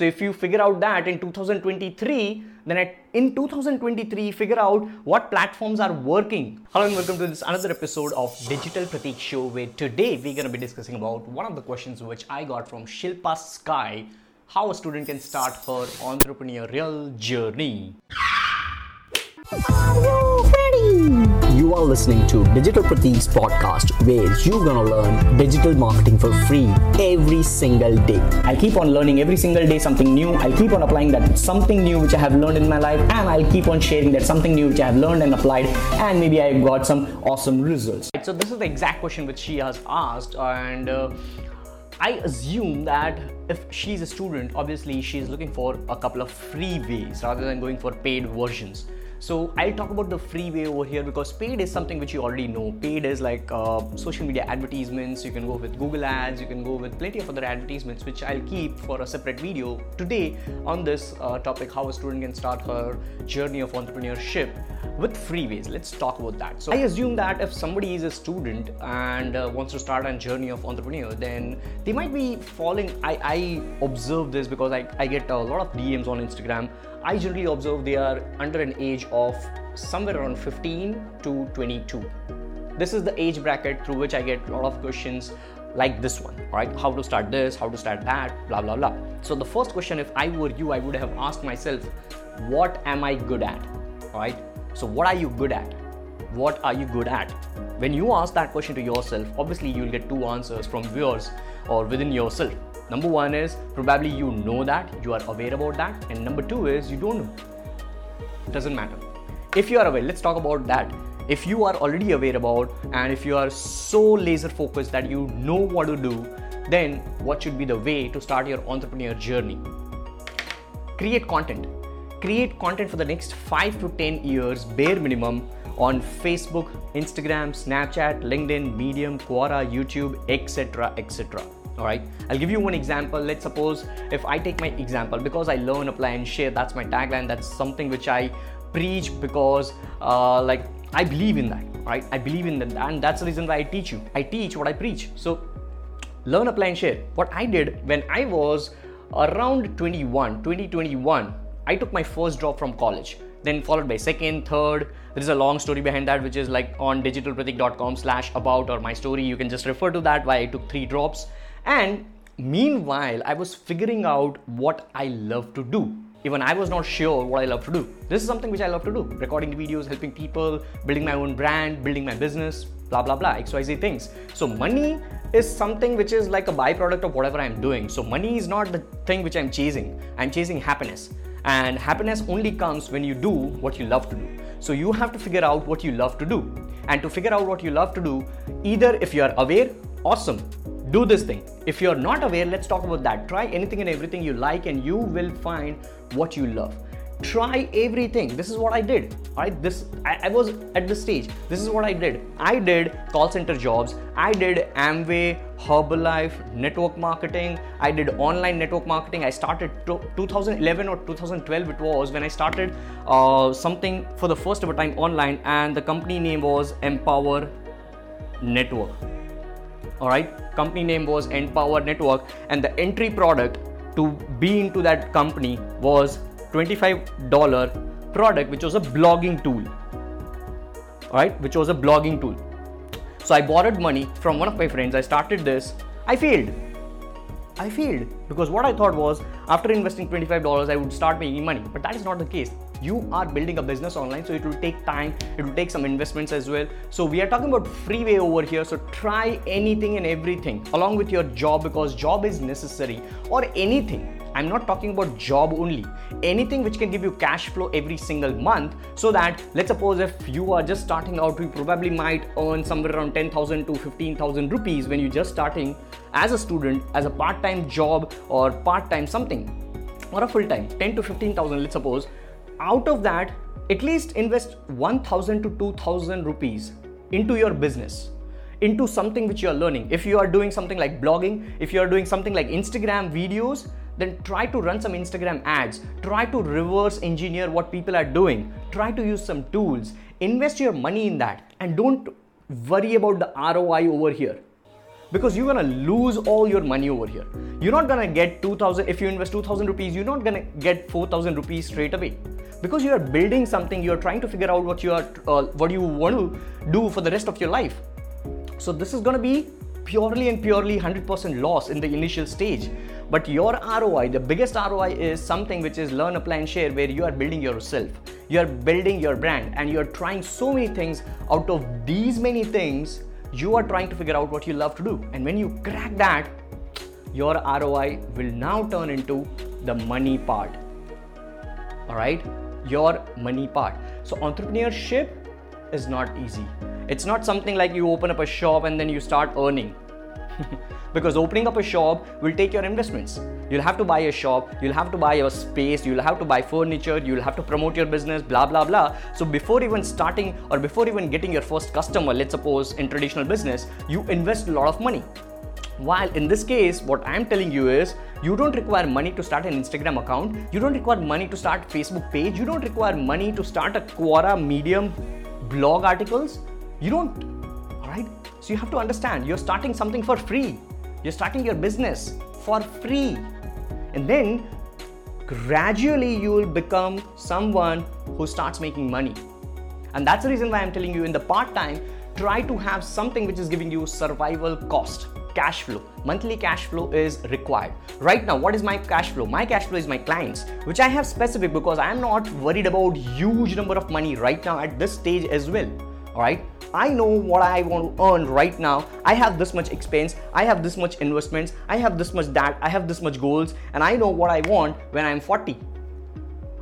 So if you figure out that in 2023, then at, in 2023, figure out what platforms are working. Hello and welcome to this another episode of Digital Pratik Show, where today we're going to be discussing about one of the questions which I got from Shilpa Sky, how a student can start her entrepreneurial journey. Are you ready? You are listening to Digital Pratik's podcast where you're gonna learn digital marketing for free every single day. I'll keep on learning every single day something new. I'll keep on applying that something new which I have learned in my life, and I'll keep on sharing that something new which I have learned and applied, and maybe I got some awesome results. So this is the exact question which she has asked, and. Uh, I assume that if she's a student, obviously she's looking for a couple of free ways rather than going for paid versions. So I'll talk about the free way over here because paid is something which you already know. Paid is like uh, social media advertisements. You can go with Google ads. You can go with plenty of other advertisements, which I'll keep for a separate video today on this uh, topic: how a student can start her journey of entrepreneurship with free ways. Let's talk about that. So I assume that if somebody is a student and uh, wants to start a journey of entrepreneur, then they might be falling. I, I observe this because I, I get a lot of DMs on Instagram I generally observe they are under an age of somewhere around 15 to 22. This is the age bracket through which I get a lot of questions like this one, right? How to start this, how to start that, blah blah blah. So the first question, if I were you, I would have asked myself, what am I good at? Right? So what are you good at? What are you good at? When you ask that question to yourself, obviously you'll get two answers from viewers or within yourself. Number one is probably you know that, you are aware about that, and number two is you don't know. It doesn't matter. If you are aware, let's talk about that. If you are already aware about and if you are so laser focused that you know what to do, then what should be the way to start your entrepreneur journey? Create content. Create content for the next 5 to 10 years, bare minimum, on Facebook, Instagram, Snapchat, LinkedIn, Medium, Quora, YouTube, etc. etc all right? I'll give you one example. Let's suppose if i take my example because i learn apply and share that's my tagline that's something which i preach because uh, like i believe in that right? I believe in that and that's the reason why i teach you. I teach what i preach. So learn apply and share. What i did when i was around 21 2021 i took my first job from college then followed by second third there is a long story behind that which is like on digitalpratik.com slash about or my story you can just refer to that why i took three drops and meanwhile, I was figuring out what I love to do. Even I was not sure what I love to do. This is something which I love to do recording videos, helping people, building my own brand, building my business, blah blah blah, XYZ things. So, money is something which is like a byproduct of whatever I'm doing. So, money is not the thing which I'm chasing. I'm chasing happiness. And happiness only comes when you do what you love to do. So, you have to figure out what you love to do. And to figure out what you love to do, either if you are aware, awesome do this thing. If you're not aware, let's talk about that. Try anything and everything you like, and you will find what you love. Try everything. This is what I did. Right? This I, I was at this stage. This is what I did. I did call center jobs. I did Amway, Herbalife, network marketing. I did online network marketing. I started 2011 or 2012. It was when I started uh, something for the first ever time online, and the company name was Empower Network all right company name was Empower Network and the entry product to be into that company was $25 product which was a blogging tool all right which was a blogging tool so i borrowed money from one of my friends i started this i failed I failed because what I thought was after investing $25, I would start making money. But that is not the case. You are building a business online, so it will take time, it will take some investments as well. So, we are talking about freeway over here. So, try anything and everything along with your job because job is necessary or anything I'm not talking about job only. Anything which can give you cash flow every single month so that let's suppose if you are just starting out, you probably might earn somewhere around 10,000 to 15,000 rupees when you're just starting as a student, as a part-time job or part-time something or a full-time 10 to 15,000 let's suppose. Out of that, at least invest 1,000 to 2,000 rupees into your business into something which you are learning. If you are doing something like blogging, if you are doing something like Instagram videos, then try to run some Instagram ads. Try to reverse engineer what people are doing. Try to use some tools. Invest your money in that and don't worry about the ROI over here. because you're gonna lose all your money over here. You're not gonna get 2000 if you invest 2000 rupees, you're not gonna get 4000 rupees straight away because you are building something. You're trying to figure out what you are, uh, what you want to do for the rest of your life. So this is gonna be purely and purely 100% loss in the initial stage. But your ROI, the biggest ROI is something which is learn, apply, and share, where you are building yourself. You are building your brand and you are trying so many things. Out of these many things, you are trying to figure out what you love to do. And when you crack that, your ROI will now turn into the money part. All right, your money part. So, entrepreneurship is not easy. It's not something like you open up a shop and then you start earning. because opening up a shop will take your investments. You'll have to buy a shop, you'll have to buy a space, you'll have to buy furniture, you'll have to promote your business, blah blah blah. So before even starting or before even getting your first customer, let's suppose in traditional business, you invest a lot of money. While in this case, what I'm telling you is you don't require money to start an Instagram account, you don't require money to start Facebook page, you don't require money to start a Quora Medium blog articles. You don't, all right? So you have to understand you're starting something for free. You're starting your business for free. And then gradually you will become someone who starts making money. And that's the reason why I'm telling you in the part time, try to have something which is giving you survival cost cash flow monthly cash flow is required right now what is my cash flow my cash flow is my clients which i have specific because i am not worried about huge number of money right now at this stage as well all right I know what I want to earn right now. I have this much expense, I have this much investments, I have this much that, I have this much goals, and I know what I want when I'm 40.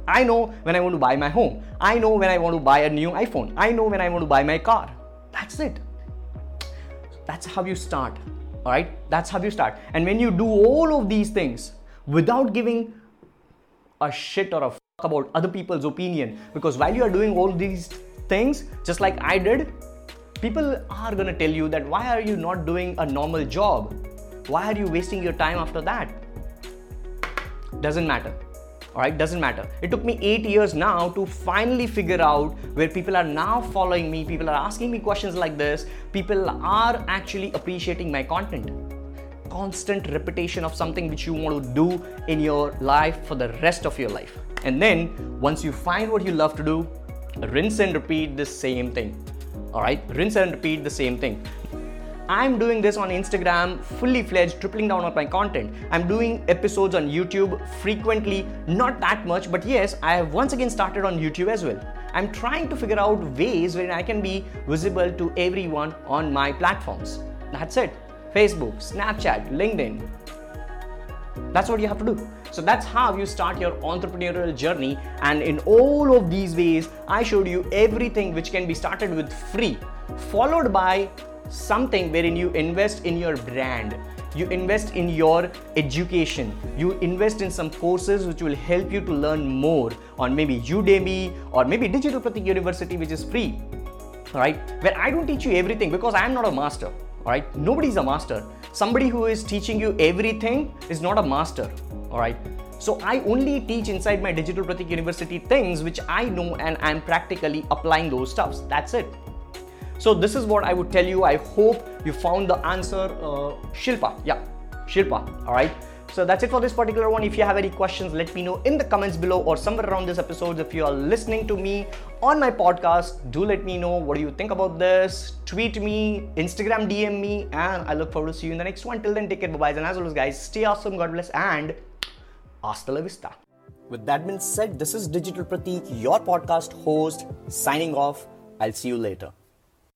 I know when I want to buy my home. I know when I want to buy a new iPhone. I know when I want to buy my car. That's it. That's how you start. All right? That's how you start. And when you do all of these things without giving a shit or a fuck about other people's opinion, because while you are doing all these things, just like I did, people are gonna tell you that why are you not doing a normal job? Why are you wasting your time after that? Doesn't matter. Alright, doesn't matter. It took me eight years now to finally figure out where people are now following me, people are asking me questions like this, people are actually appreciating my content. Constant repetition of something which you want to do in your life for the rest of your life. And then once you find what you love to do, rinse and repeat the same thing all right rinse and repeat the same thing I'm doing this on Instagram fully fledged, tripling down on my content. I'm doing episodes on YouTube frequently, not that much, but yes, I have once again started on YouTube as well. I'm trying to figure out ways where I can be visible to everyone on my platforms. That's it Facebook, Snapchat, LinkedIn. That's what you have to do. So that's how you start your entrepreneurial journey. And in all of these ways, I showed you everything which can be started with free, followed by something wherein you invest in your brand. You invest in your education. You invest in some courses which will help you to learn more on maybe Udemy or maybe Digital Pratik University, which is free. All right, where I don't teach you everything because I am not a master. All right, nobody's a master. Somebody who is teaching you everything is not a master all right? So i only teach inside my digital pratik university things which i know and i'm practically applying those stuffs. That's it. So this is what i would tell you. I hope you found the answer uh, shilpa. Yeah shilpa all right so that's it for this particular one. If you have any questions, let me know in the comments below or somewhere around this episode. If you are listening to me on my podcast, do let me know what do you think about this. Tweet me, Instagram DM me, and I look forward to see you in the next one. Till then, take care, bye bye. And as always, guys, stay awesome, God bless, and hasta la vista. With that being said, this is Digital Pratik, your podcast host, signing off. I'll see you later.